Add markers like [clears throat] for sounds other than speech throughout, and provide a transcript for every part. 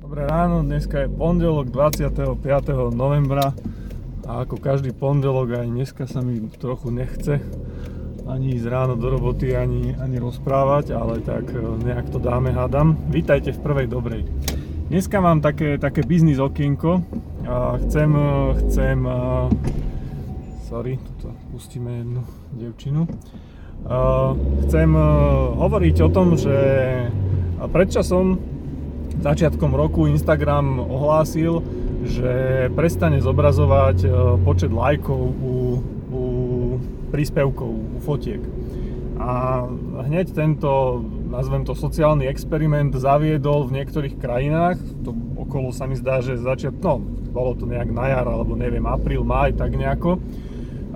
Dobré ráno, dneska je pondelok 25. novembra a ako každý pondelok aj dneska sa mi trochu nechce ani ísť ráno do roboty, ani, ani rozprávať, ale tak e, nejak to dáme, hádam. Vítajte v prvej dobrej. Dneska mám také, také biznis okienko a chcem, e, chcem, e, sorry, tuto pustíme jednu devčinu. Chcem hovoriť o tom, že predčasom začiatkom roku Instagram ohlásil, že prestane zobrazovať e, počet lajkov u, u príspevkov, u fotiek. A hneď tento, nazvem to sociálny experiment, zaviedol v niektorých krajinách, to okolo sa mi zdá, že začiat, no, bolo to nejak na jar, alebo neviem, apríl, máj, tak nejako.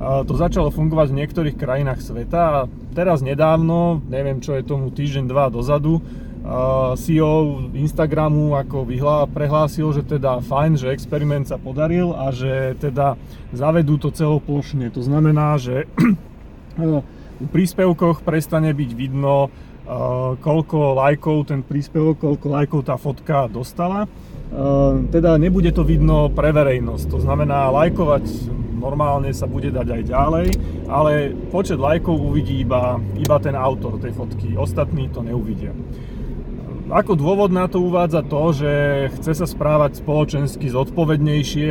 To začalo fungovať v niektorých krajinách sveta a teraz nedávno, neviem čo je tomu týždeň, dva dozadu, CEO Instagramu ako vyhlá, prehlásil, že teda fajn, že experiment sa podaril a že teda zavedú to celoplošne. To znamená, že [clears throat] v príspevkoch prestane byť vidno, koľko lajkov ten príspevok, koľko lajkov tá fotka dostala. Teda nebude to vidno pre verejnosť, to znamená lajkovať normálne sa bude dať aj ďalej, ale počet lajkov uvidí iba, iba ten autor tej fotky, ostatní to neuvidia. Ako dôvod na to uvádza to, že chce sa správať spoločensky zodpovednejšie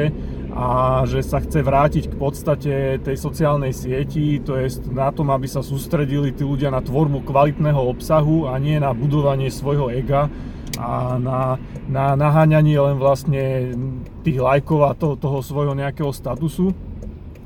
a že sa chce vrátiť k podstate tej sociálnej sieti, to je na tom, aby sa sústredili tí ľudia na tvorbu kvalitného obsahu a nie na budovanie svojho ega a na, na naháňanie len vlastne tých lajkov a to, toho svojho nejakého statusu.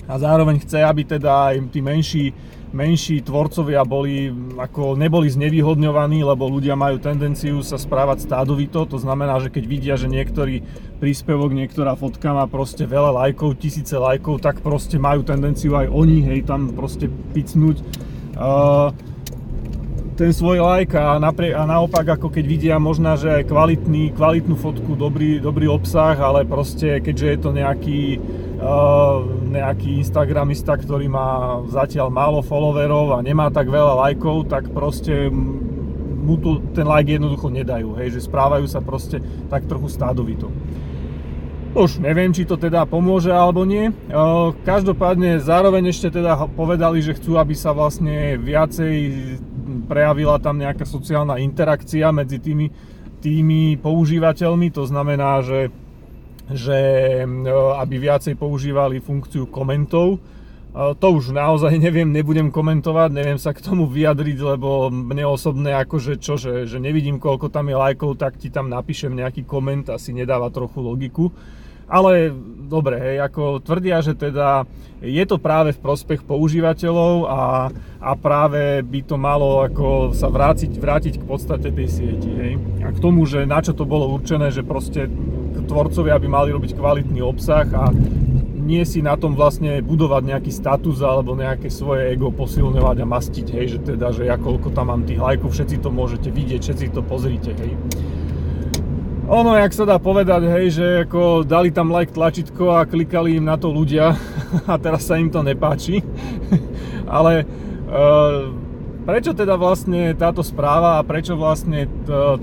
A zároveň chce, aby teda aj tí menší menší tvorcovia boli, ako neboli znevýhodňovaní, lebo ľudia majú tendenciu sa správať stádovito, to znamená, že keď vidia, že niektorý príspevok, niektorá fotka má proste veľa lajkov, tisíce lajkov, tak proste majú tendenciu aj oni, hej, tam proste picnúť uh, ten svoj like. A, naprie- a naopak ako keď vidia možná, že kvalitný, kvalitnú fotku, dobrý, dobrý obsah, ale proste keďže je to nejaký nejaký Instagramista, ktorý má zatiaľ málo followerov a nemá tak veľa lajkov, tak proste mu tu ten like jednoducho nedajú, hej, že správajú sa proste tak trochu stádovito. Už neviem, či to teda pomôže alebo nie. Každopádne zároveň ešte teda povedali, že chcú, aby sa vlastne viacej prejavila tam nejaká sociálna interakcia medzi tými, tými používateľmi. To znamená, že že e, aby viacej používali funkciu komentov. E, to už naozaj [laughs] neviem, nebudem komentovať, neviem sa k tomu vyjadriť, lebo mne osobne akože čo, že, že nevidím koľko tam je lajkov, tak ti tam napíšem nejaký koment, asi nedáva trochu logiku. Ale dobre, hej, ako tvrdia, že teda je to práve v prospech používateľov a, a práve by to malo ako sa vrátiť, vrátiť k podstate tej sieti. Hej. A k tomu, že na čo to bolo určené, že proste tvorcovia by mali robiť kvalitný obsah a nie si na tom vlastne budovať nejaký status alebo nejaké svoje ego posilňovať a mastiť, hej, že teda, že ja koľko tam mám tých lajkov, všetci to môžete vidieť, všetci to pozrite, hej. Ono, jak sa dá povedať, hej, že ako dali tam like tlačítko a klikali im na to ľudia [laughs] a teraz sa im to nepáči, [laughs] ale uh, Prečo teda vlastne táto správa a prečo vlastne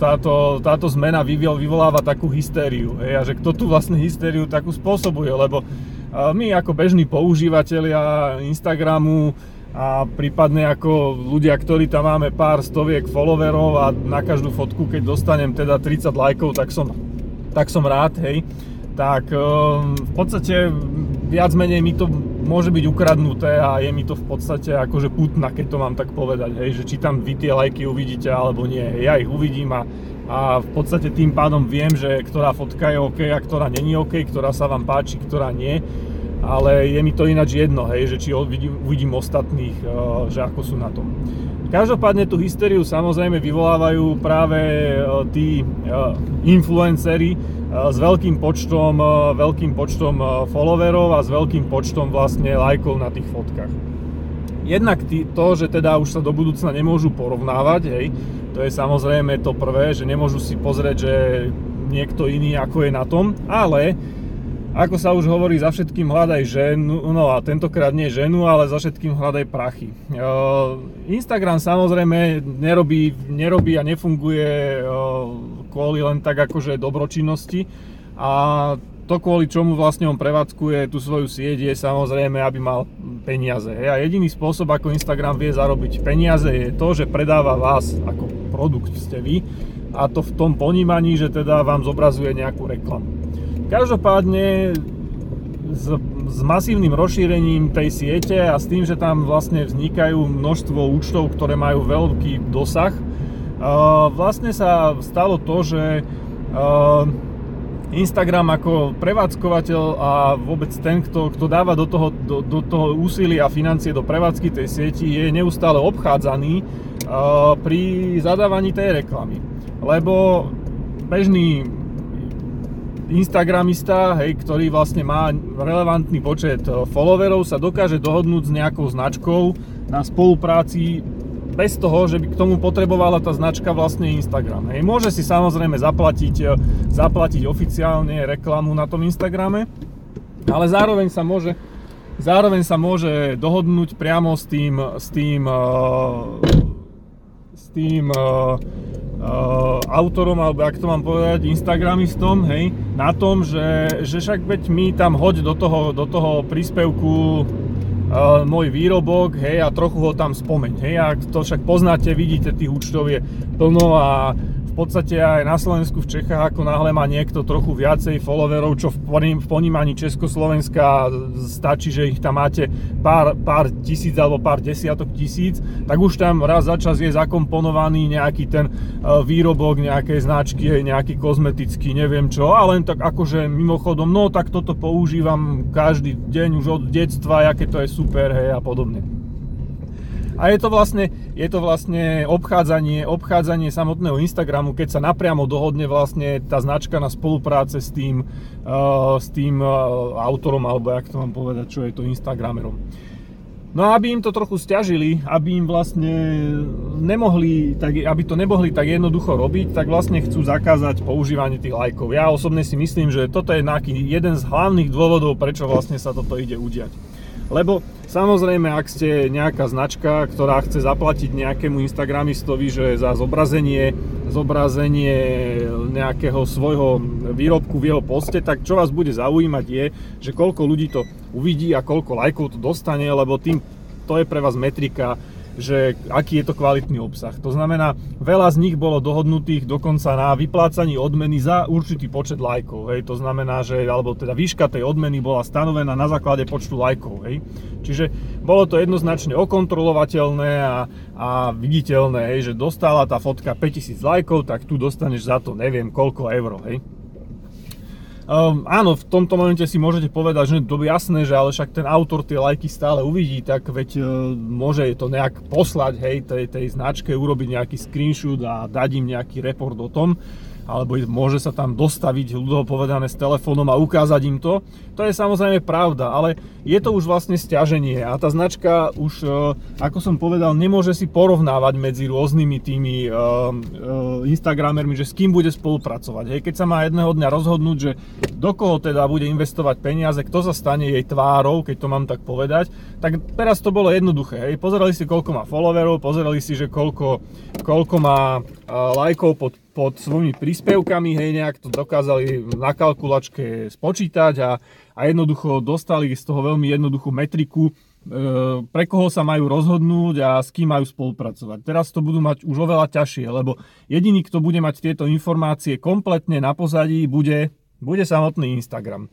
táto, táto zmena vyvoláva takú hystériu? Hej? A že kto tu vlastne hystériu takú spôsobuje? Lebo my ako bežní používateľia Instagramu a prípadne ako ľudia, ktorí tam máme pár stoviek followerov a na každú fotku, keď dostanem teda 30 lajkov, tak som, tak som rád, hej. Tak v podstate viac menej mi to môže byť ukradnuté a je mi to v podstate akože putna, keď to mám tak povedať, hej, že či tam vy tie lajky uvidíte alebo nie. Ja ich uvidím a, a v podstate tým pádom viem, že ktorá fotka je OK a ktorá není OK, ktorá sa vám páči, ktorá nie. Ale je mi to ináč jedno, hej, že či uvidím, uvidím ostatných, eh, že ako sú na tom. Každopádne tú hysteriu samozrejme vyvolávajú práve eh, tí eh, influencery, s veľkým počtom, veľkým počtom followerov a s veľkým počtom vlastne lajkov na tých fotkách. Jednak to, že teda už sa do budúcna nemôžu porovnávať, hej, to je samozrejme to prvé, že nemôžu si pozrieť, že niekto iný ako je na tom, ale ako sa už hovorí, za všetkým hľadaj ženu, no a tentokrát nie ženu, ale za všetkým hľadaj prachy. Instagram samozrejme nerobí, nerobí a nefunguje kvôli len tak akože dobročinnosti a to kvôli čomu vlastne on prevádzkuje tú svoju sieť je samozrejme, aby mal peniaze. A jediný spôsob, ako Instagram vie zarobiť peniaze je to, že predáva vás ako produkt ste vy a to v tom ponímaní, že teda vám zobrazuje nejakú reklamu. Každopádne s, s masívnym rozšírením tej siete a s tým, že tam vlastne vznikajú množstvo účtov, ktoré majú veľký dosah, vlastne sa stalo to, že Instagram ako prevádzkovateľ a vôbec ten, kto, kto dáva do toho, do, do toho úsilia a financie do prevádzky tej sieti, je neustále obchádzaný pri zadávaní tej reklamy. Lebo bežný Instagramista, hej, ktorý vlastne má relevantný počet followerov, sa dokáže dohodnúť s nejakou značkou na spolupráci bez toho, že by k tomu potrebovala tá značka vlastne Instagram. Hej. Môže si samozrejme zaplatiť, eh, zaplatiť oficiálne reklamu na tom Instagrame, ale zároveň sa môže, zároveň sa môže dohodnúť priamo s tým, s tým, eh, s tým uh, autorom, alebo ak to mám povedať, Instagramistom, hej, na tom, že, že však veď mi tam hoď do toho, do toho príspevku uh, môj výrobok, hej, a trochu ho tam spomeň, hej, ak to však poznáte, vidíte, tých účtov je plno a podstate aj na Slovensku, v Čechách, ako náhle má niekto trochu viacej followerov, čo v ponímaní Československa stačí, že ich tam máte pár, pár tisíc alebo pár desiatok tisíc, tak už tam raz za čas je zakomponovaný nejaký ten e, výrobok nejakej značky, nejaký kozmetický, neviem čo, a len tak akože mimochodom, no tak toto používam každý deň už od detstva, aké to je super, hej, a podobne. A je to vlastne, je to vlastne obchádzanie, obchádzanie samotného Instagramu, keď sa napriamo dohodne vlastne tá značka na spolupráce s tým, uh, s tým uh, autorom, alebo jak to mám povedať, čo je to Instagramerom. No a aby im to trochu stiažili, aby im vlastne nemohli, tak, aby to nemohli tak jednoducho robiť, tak vlastne chcú zakázať používanie tých lajkov. Ja osobne si myslím, že toto je jeden z hlavných dôvodov, prečo vlastne sa toto ide udiať. Lebo samozrejme, ak ste nejaká značka, ktorá chce zaplatiť nejakému Instagramistovi, že za zobrazenie, zobrazenie nejakého svojho výrobku v jeho poste, tak čo vás bude zaujímať je, že koľko ľudí to uvidí a koľko lajkov to dostane, lebo tým to je pre vás metrika, že aký je to kvalitný obsah. To znamená, veľa z nich bolo dohodnutých dokonca na vyplácaní odmeny za určitý počet lajkov. Hej. To znamená, že, alebo teda výška tej odmeny bola stanovená na základe počtu lajkov. Hej. Čiže bolo to jednoznačne okontrolovateľné a, a viditeľné, hej, že dostala tá fotka 5000 lajkov, tak tu dostaneš za to neviem koľko eur. Hej. Um, áno, v tomto momente si môžete povedať, že to je jasné, že ale však ten autor tie lajky stále uvidí, tak veď uh, môže to nejak poslať, hej, tej, tej značke, urobiť nejaký screenshot a dať im nejaký report o tom alebo môže sa tam dostaviť ľudovo povedané s telefónom a ukázať im to. To je samozrejme pravda, ale je to už vlastne stiaženie a tá značka už, e, ako som povedal, nemôže si porovnávať medzi rôznymi tými uh, uh, Instagramermi, že s kým bude spolupracovať. Hej, keď sa má jedného dňa rozhodnúť, že do koho teda bude investovať peniaze, kto sa stane jej tvárou, keď to mám tak povedať, tak teraz to bolo jednoduché. Hej. Pozerali si, koľko má followerov, pozerali si, že koľko, koľko má lajkov pod pod svojimi príspevkami, hej, nejak to dokázali na kalkulačke spočítať a, a jednoducho dostali z toho veľmi jednoduchú metriku, e, pre koho sa majú rozhodnúť a s kým majú spolupracovať. Teraz to budú mať už oveľa ťažšie, lebo jediný, kto bude mať tieto informácie kompletne na pozadí, bude, bude samotný Instagram.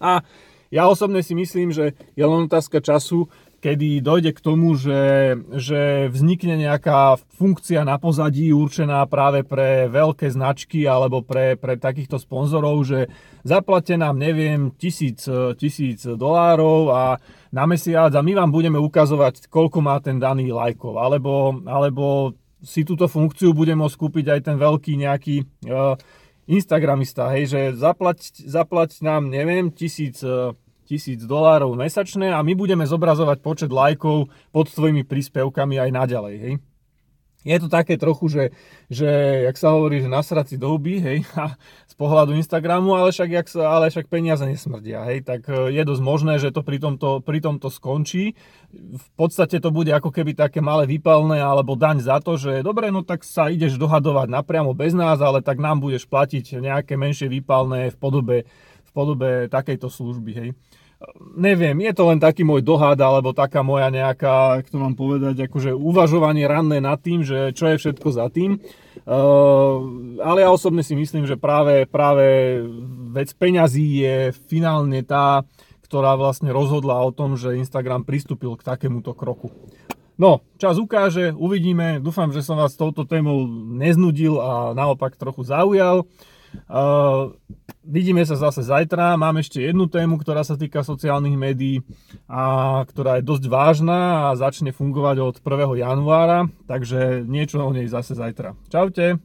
A ja osobne si myslím, že je len otázka času, kedy dojde k tomu, že, že vznikne nejaká funkcia na pozadí určená práve pre veľké značky alebo pre, pre takýchto sponzorov, že zaplate nám, neviem, tisíc, tisíc dolárov a na mesiac a my vám budeme ukazovať, koľko má ten daný lajkov. Alebo, alebo si túto funkciu bude môcť kúpiť aj ten veľký nejaký uh, Instagramista, hej, že zaplať, zaplať nám, neviem, tisíc tisíc dolárov mesačne a my budeme zobrazovať počet lajkov pod tvojimi príspevkami aj naďalej. Hej? je to také trochu, že, že jak sa hovorí, že nasrať si do huby, hej, [laughs] a z pohľadu Instagramu, ale však, jak sa, ale však peniaze nesmrdia, hej, tak e, je dosť možné, že to pri tomto, pri tomto skončí. V podstate to bude ako keby také malé výpalné alebo daň za to, že dobre, no tak sa ideš dohadovať napriamo bez nás, ale tak nám budeš platiť nejaké menšie výpalné v podobe, podobe takejto služby, hej neviem, je to len taký môj dohad, alebo taká moja nejaká, jak to mám povedať, akože uvažovanie ranné nad tým, že čo je všetko za tým. Uh, ale ja osobne si myslím, že práve, práve vec peňazí je finálne tá, ktorá vlastne rozhodla o tom, že Instagram pristúpil k takémuto kroku. No, čas ukáže, uvidíme. Dúfam, že som vás touto témou neznudil a naopak trochu zaujal. Uh, Vidíme sa zase zajtra. Mám ešte jednu tému, ktorá sa týka sociálnych médií a ktorá je dosť vážna a začne fungovať od 1. januára, takže niečo o nej zase zajtra. Čaute.